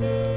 ข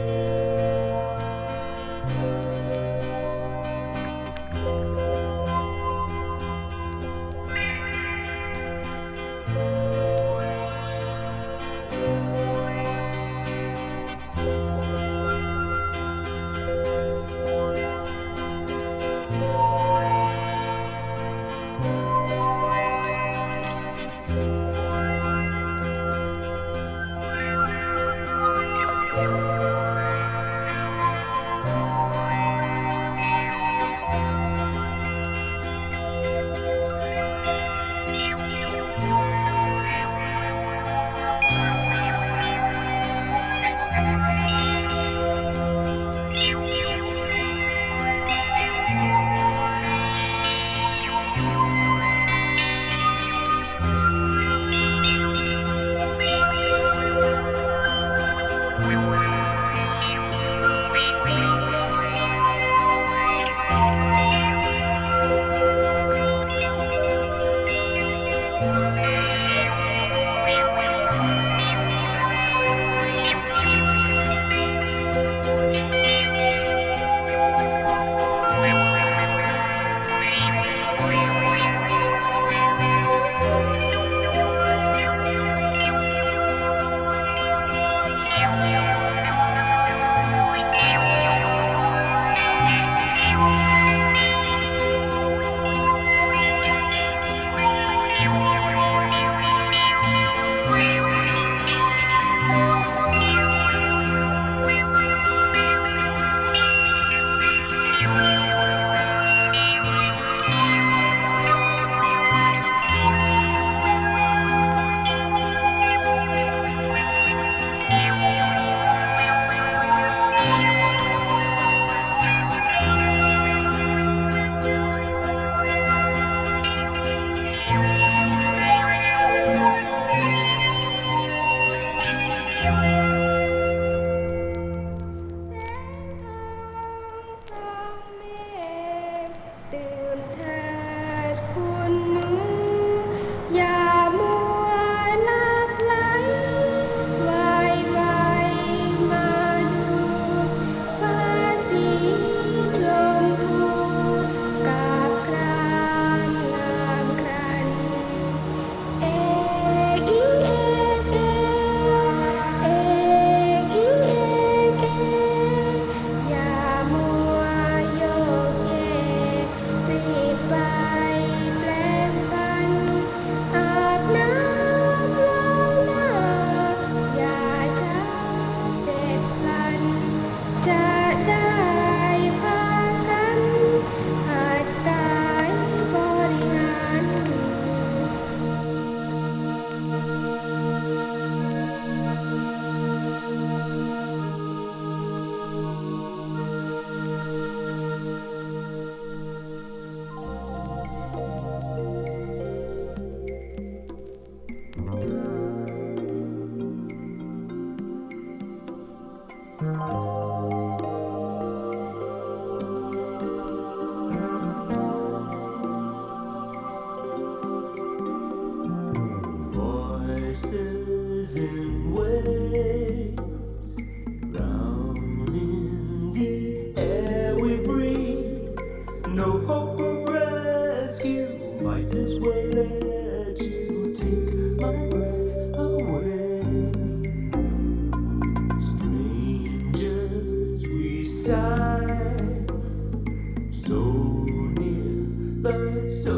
so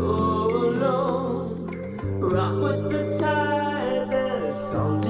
alone. Rock with the tide, there's salt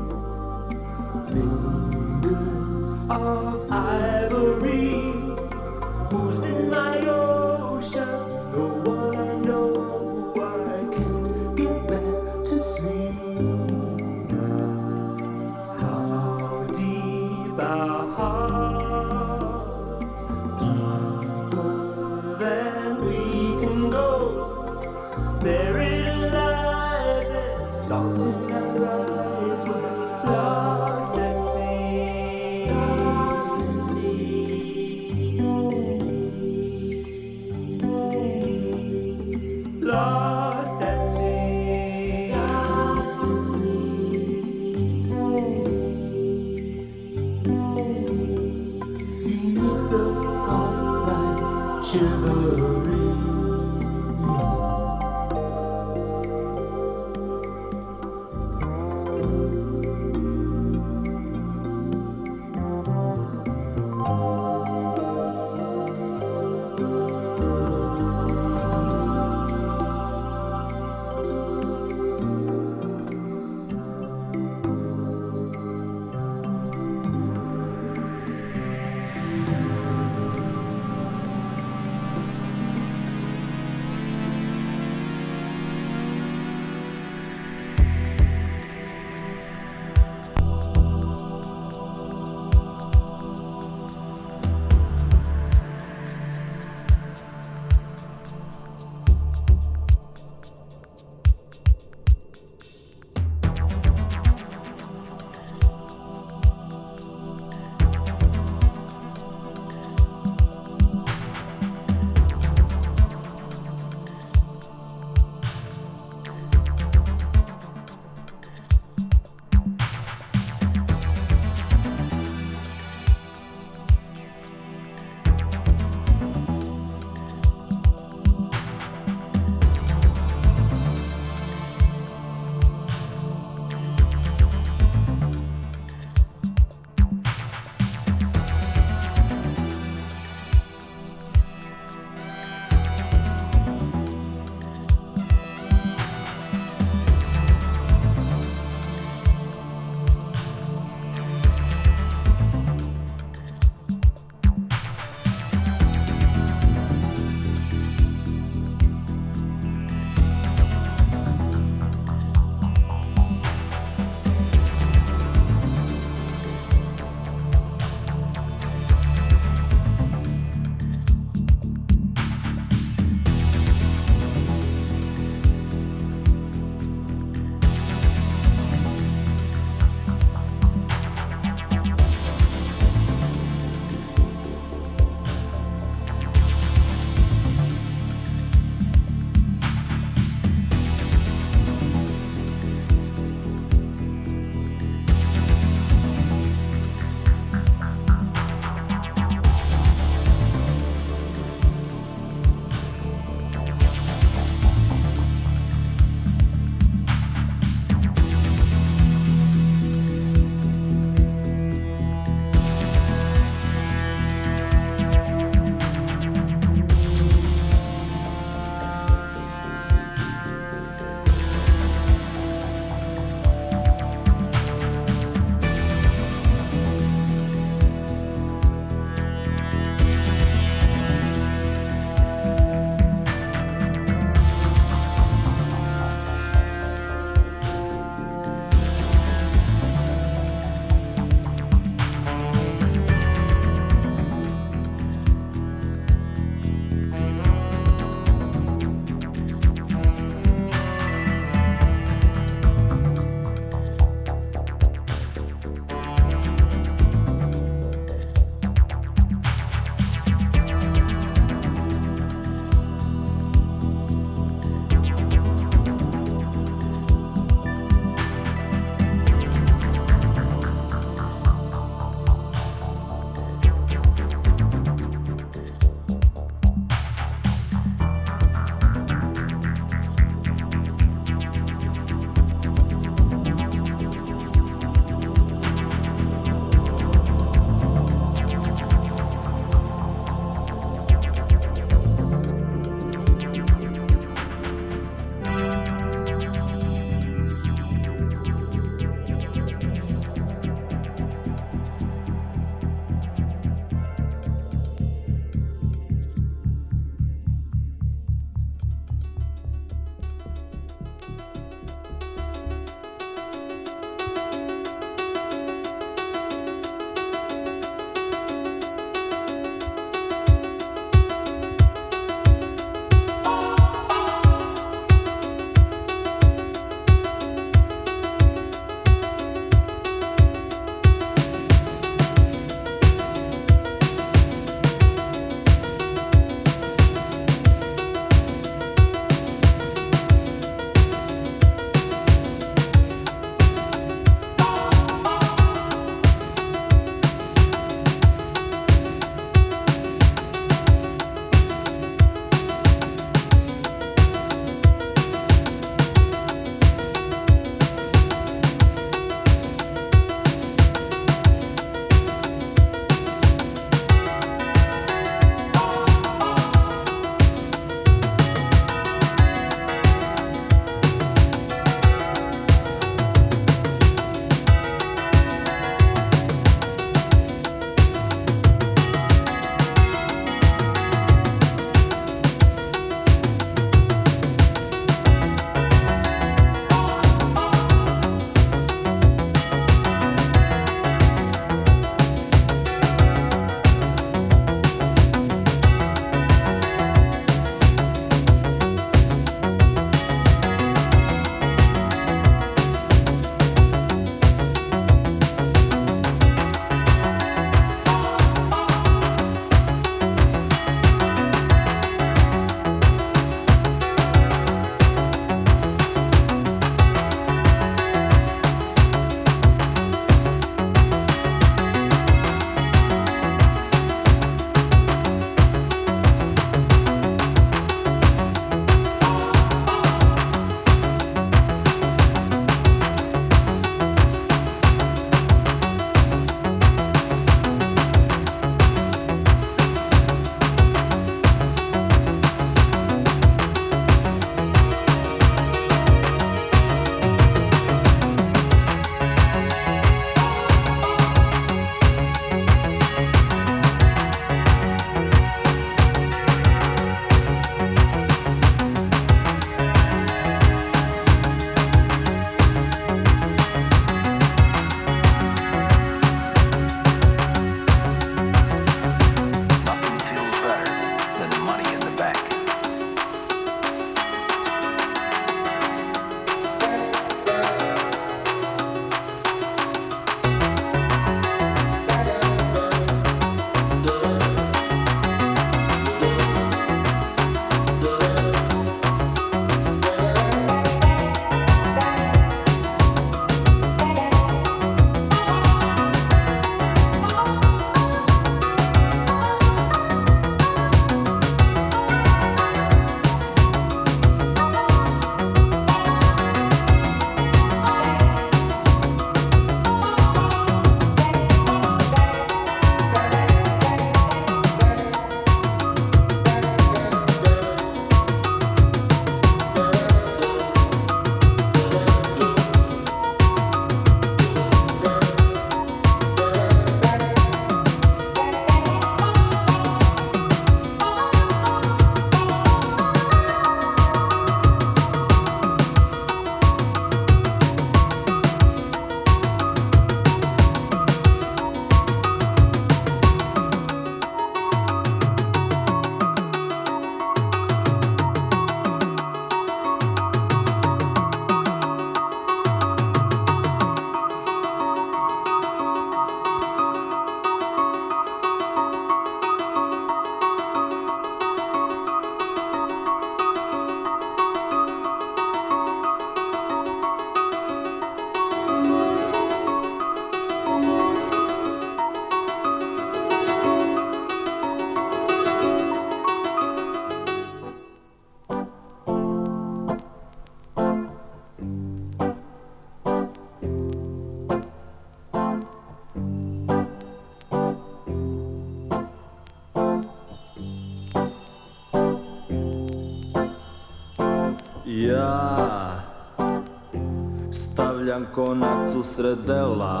konac su sredela,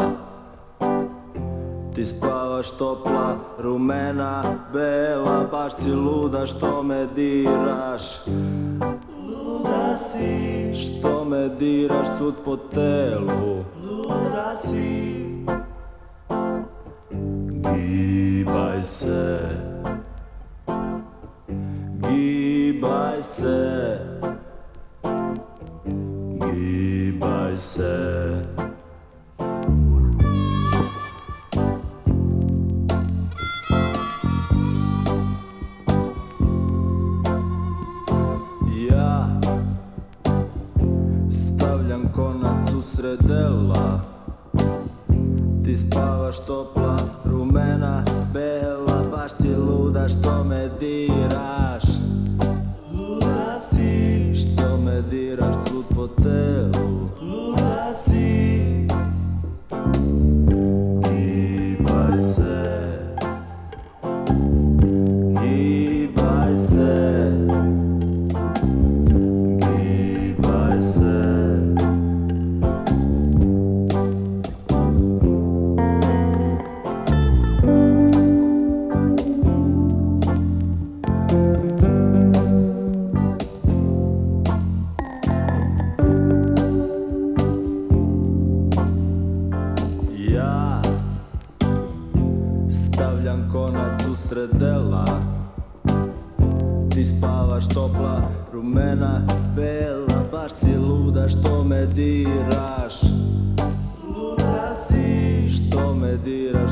Ti spavaš topla, rumena, bela Baš si luda što me diraš. Luda si. Što me diraš sud po telu. Luda si. predela Ti spavaš topla, rumena, bela Baš si luda što me diraš. Luda si što me diraš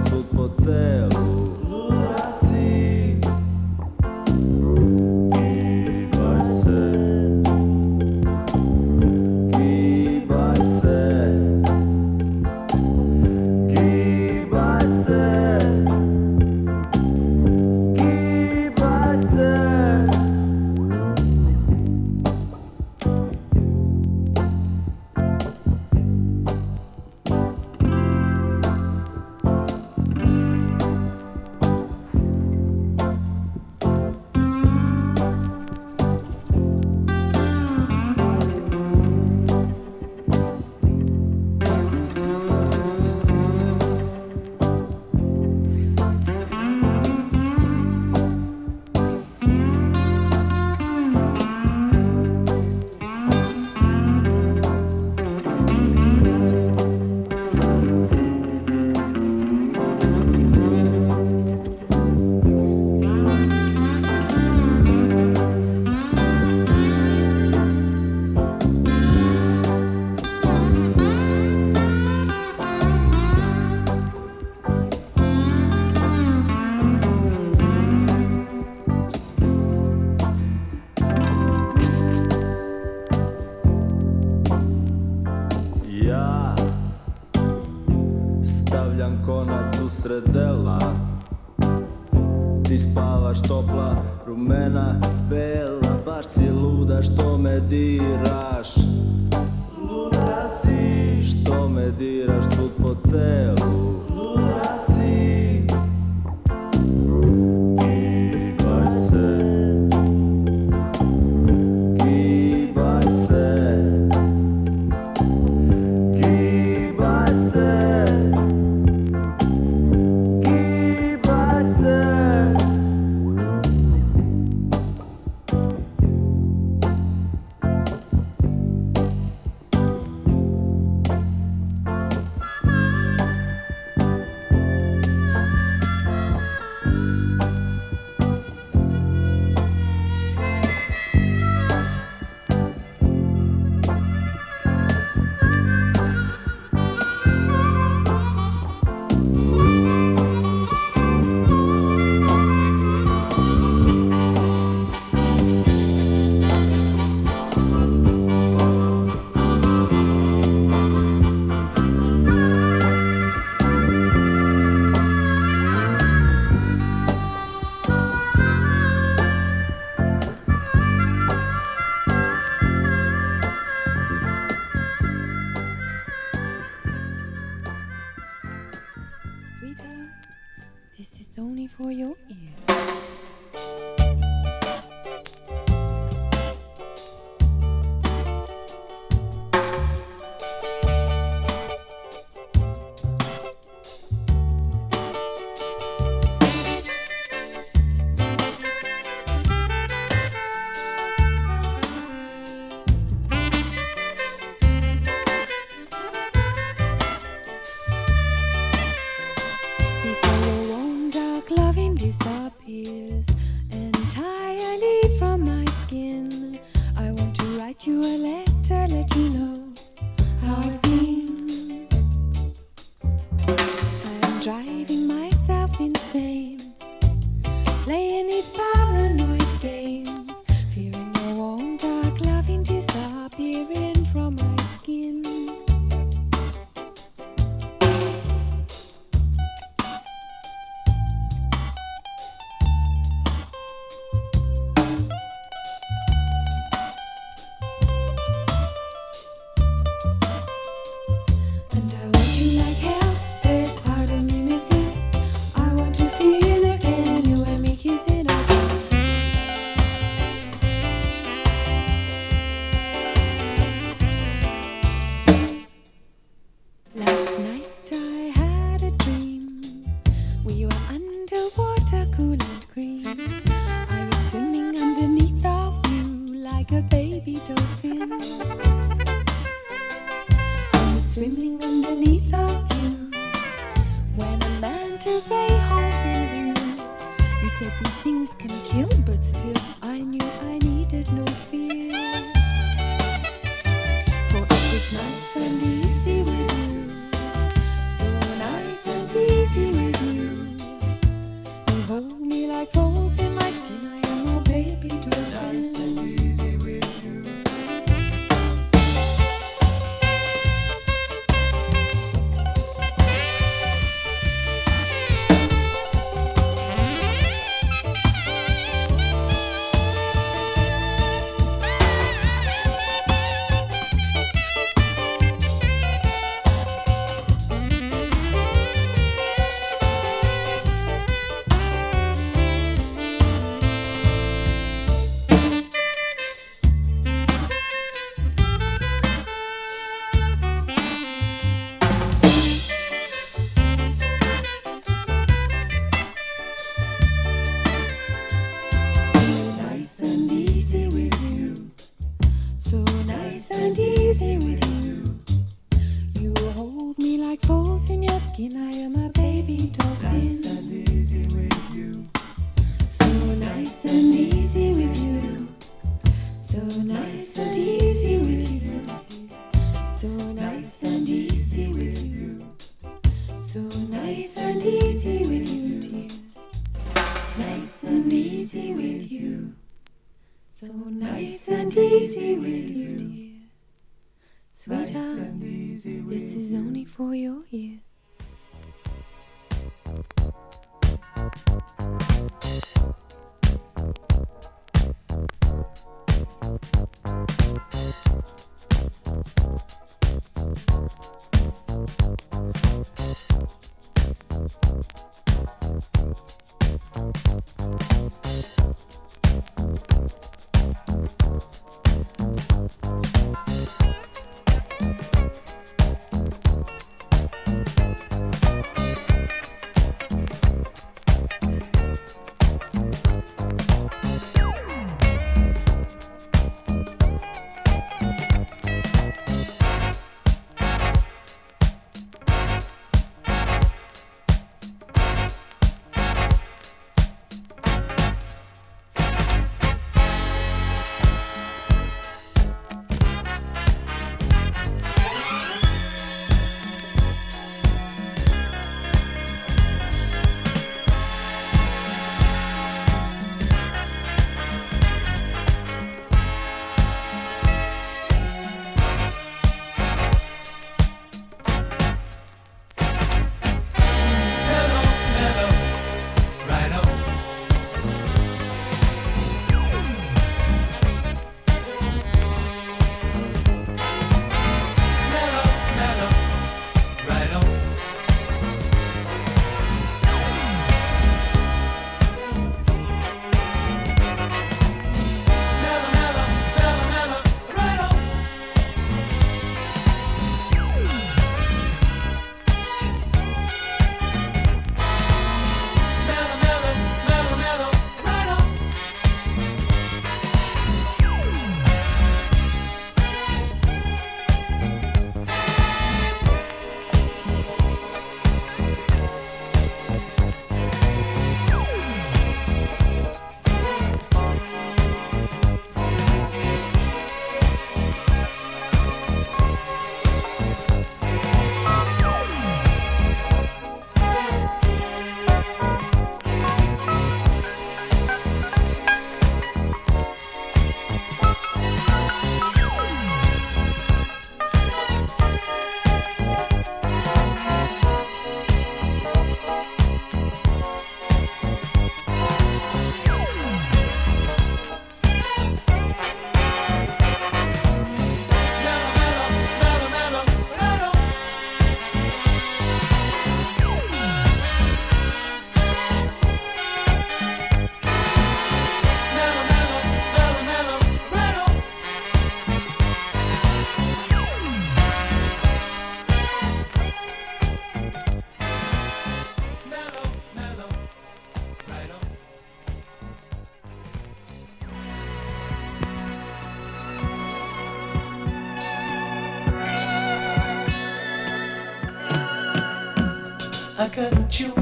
got a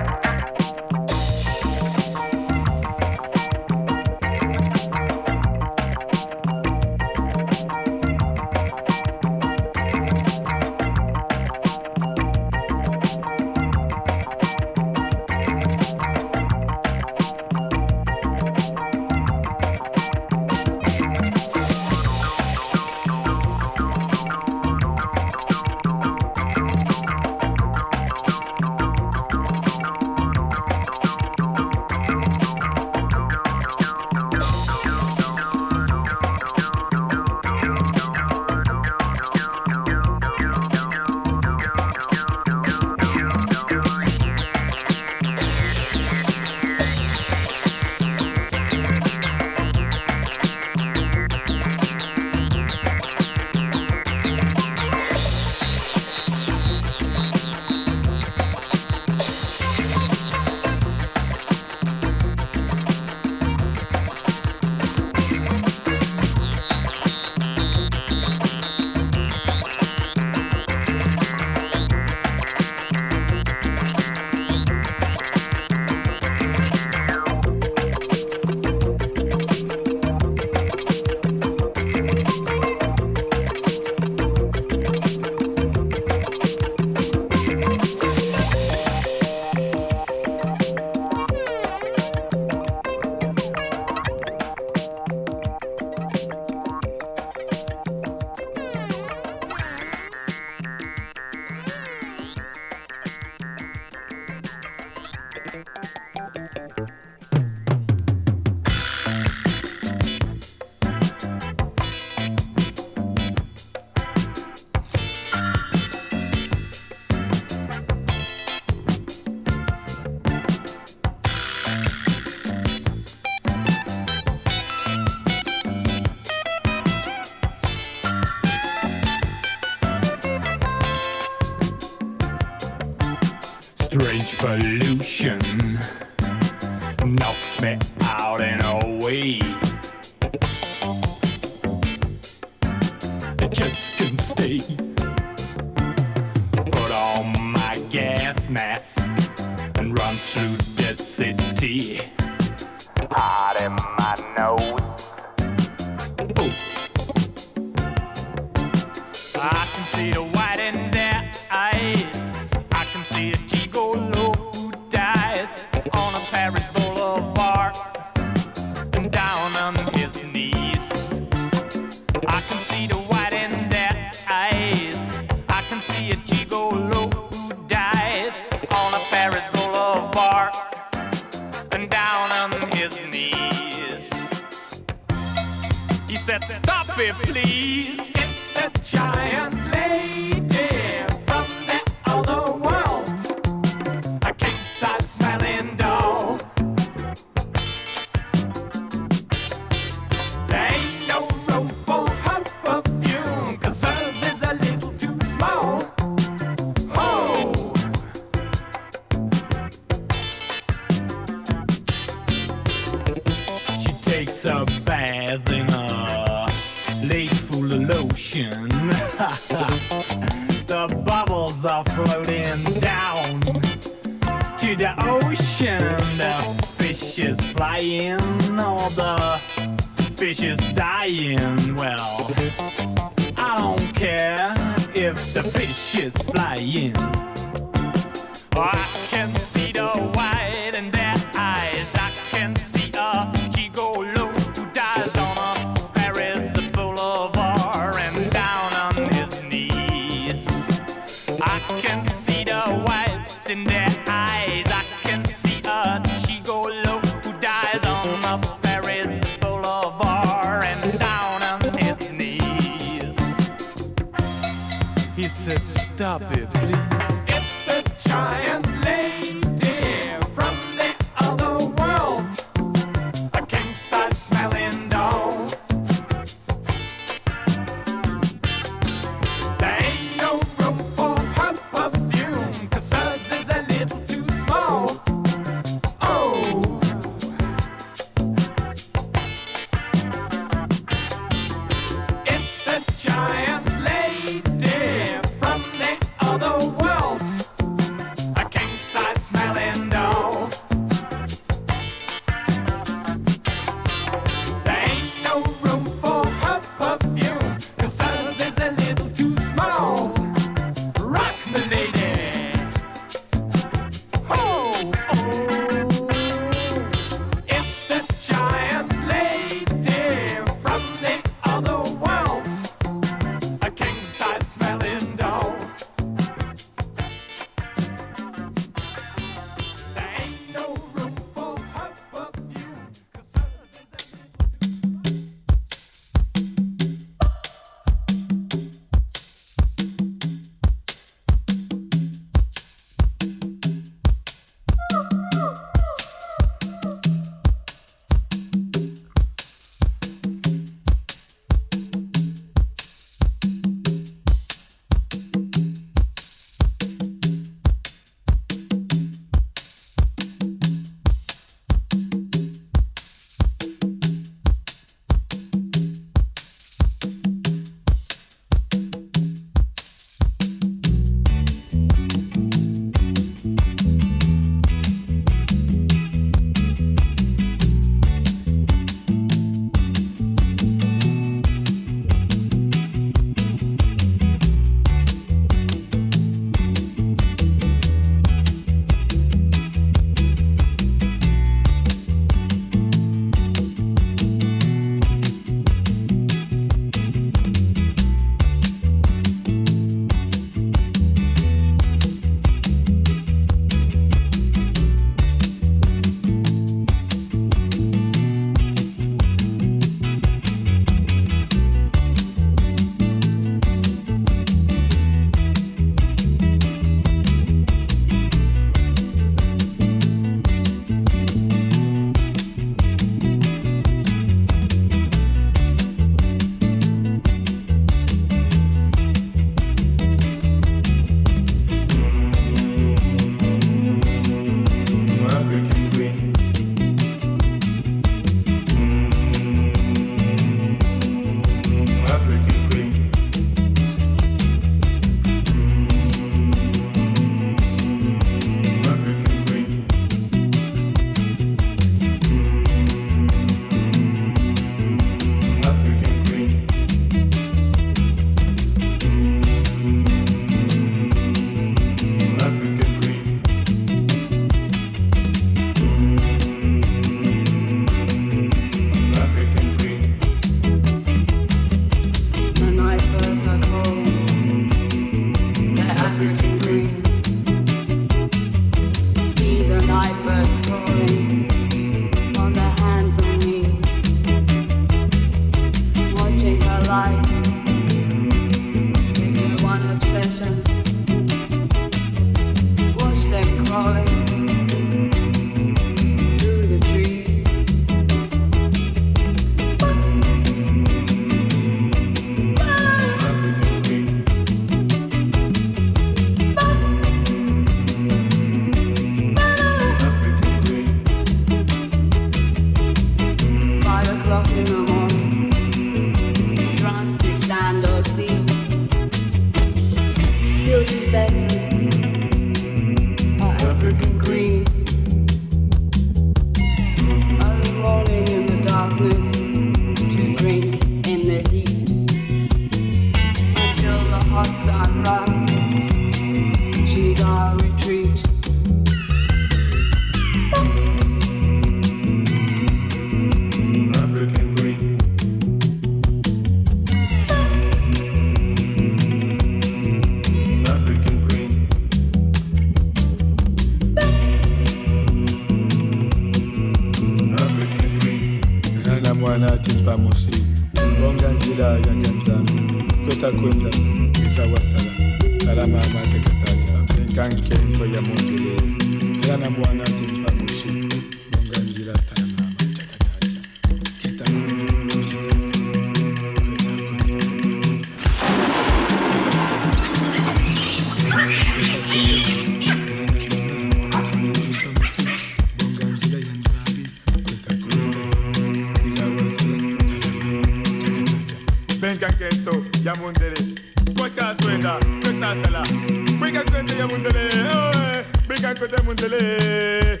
Venga cuenta mundere.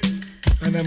Ana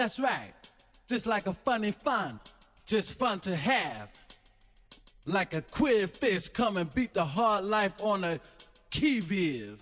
That's right. Just like a funny fun. Just fun to have. Like a queer fish come and beat the hard life on a key viv.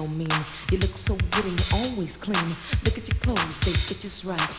so mean. You look so good and you're always clean. Look at your clothes, they fit just right.